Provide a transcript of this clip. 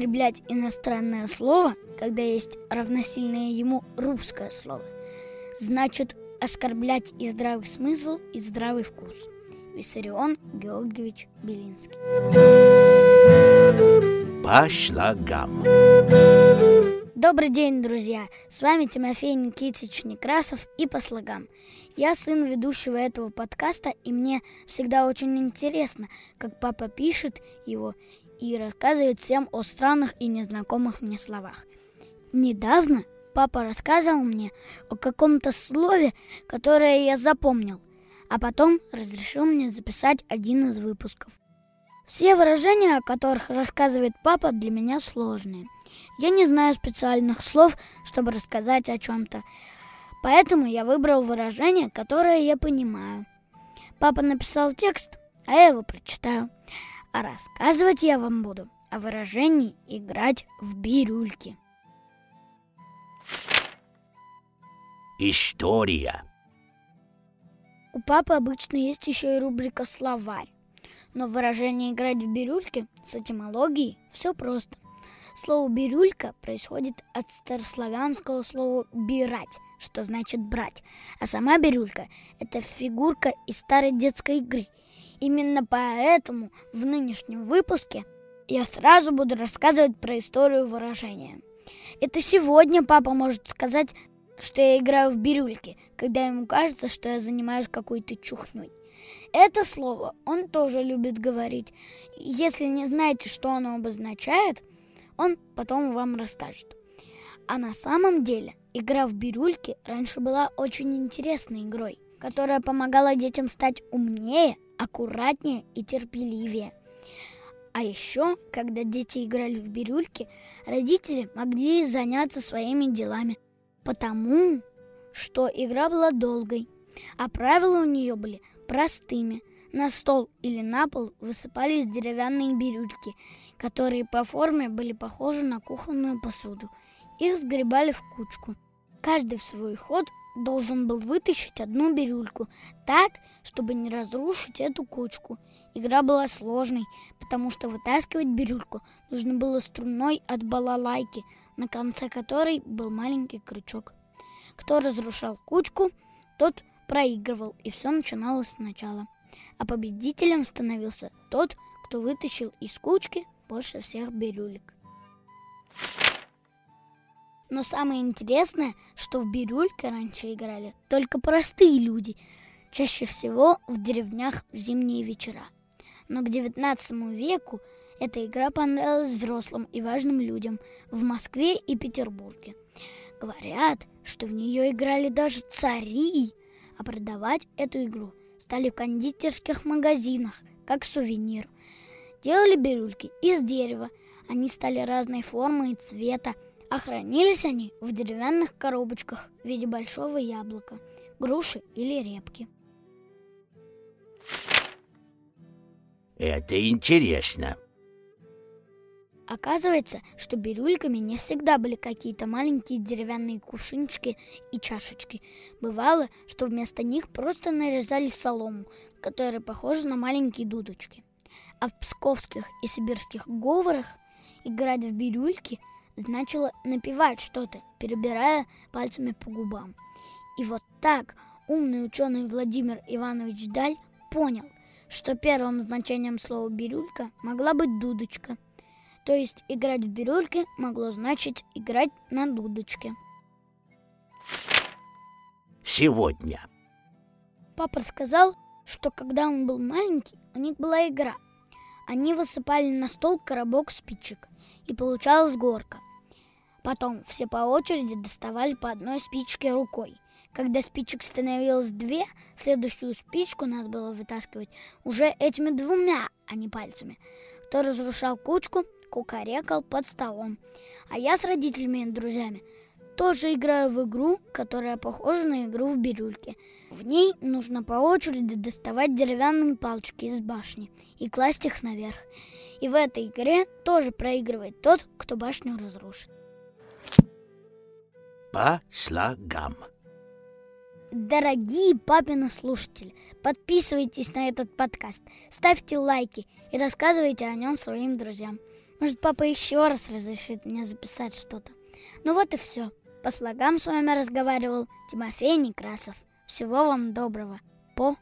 употреблять иностранное слово, когда есть равносильное ему русское слово, значит оскорблять и здравый смысл, и здравый вкус. Виссарион Георгиевич Белинский. По шлагам. Добрый день, друзья! С вами Тимофей Никитич Некрасов и по слогам. Я сын ведущего этого подкаста, и мне всегда очень интересно, как папа пишет его и рассказывает всем о странных и незнакомых мне словах. Недавно папа рассказывал мне о каком-то слове, которое я запомнил, а потом разрешил мне записать один из выпусков. Все выражения, о которых рассказывает папа, для меня сложные. Я не знаю специальных слов, чтобы рассказать о чем-то. Поэтому я выбрал выражение, которое я понимаю. Папа написал текст, а я его прочитаю. А рассказывать я вам буду о выражении «играть в бирюльки». История. У папы обычно есть еще и рубрика «Словарь». Но выражение «играть в бирюльки» с этимологией все просто. Слово «бирюлька» происходит от старославянского слова «бирать», что значит «брать». А сама бирюлька – это фигурка из старой детской игры. Именно поэтому в нынешнем выпуске я сразу буду рассказывать про историю выражения. Это сегодня папа может сказать, что я играю в бирюльки, когда ему кажется, что я занимаюсь какой-то чухней. Это слово он тоже любит говорить. Если не знаете, что оно обозначает, он потом вам расскажет. А на самом деле игра в бирюльки раньше была очень интересной игрой, которая помогала детям стать умнее, аккуратнее и терпеливее. А еще, когда дети играли в бирюльки, родители могли заняться своими делами, потому что игра была долгой, а правила у нее были простыми. На стол или на пол высыпались деревянные бирюльки, которые по форме были похожи на кухонную посуду. Их сгребали в кучку. Каждый в свой ход должен был вытащить одну бирюльку так, чтобы не разрушить эту кучку. Игра была сложной, потому что вытаскивать бирюльку нужно было струной от балалайки, на конце которой был маленький крючок. Кто разрушал кучку, тот проигрывал, и все начиналось сначала. А победителем становился тот, кто вытащил из кучки больше всех бирюлек. Но самое интересное, что в бирюльке раньше играли только простые люди, чаще всего в деревнях в зимние вечера. Но к XIX веку эта игра понравилась взрослым и важным людям в Москве и Петербурге. Говорят, что в нее играли даже цари, а продавать эту игру стали в кондитерских магазинах, как сувенир. Делали бирюльки из дерева, они стали разной формы и цвета, а хранились они в деревянных коробочках в виде большого яблока, груши или репки. Это интересно. Оказывается, что бирюльками не всегда были какие-то маленькие деревянные кувшинчики и чашечки. Бывало, что вместо них просто нарезали солому, которая похожа на маленькие дудочки. А в псковских и сибирских говорах играть в бирюльки значило напевать что-то, перебирая пальцами по губам. И вот так умный ученый Владимир Иванович Даль понял, что первым значением слова «бирюлька» могла быть дудочка – то есть играть в бирюльки могло значить играть на дудочке. Сегодня. Папа сказал, что когда он был маленький, у них была игра. Они высыпали на стол коробок спичек, и получалась горка. Потом все по очереди доставали по одной спичке рукой. Когда спичек становилось две, следующую спичку надо было вытаскивать уже этими двумя, а не пальцами. Кто разрушал кучку, кукарекал под столом. А я с родителями и друзьями тоже играю в игру, которая похожа на игру в бирюльке. В ней нужно по очереди доставать деревянные палочки из башни и класть их наверх. И в этой игре тоже проигрывает тот, кто башню разрушит. По слогам. Дорогие папины слушатели, подписывайтесь на этот подкаст, ставьте лайки и рассказывайте о нем своим друзьям. Может, папа еще раз разрешит мне записать что-то. Ну вот и все. По слогам с вами разговаривал Тимофей Некрасов. Всего вам доброго. По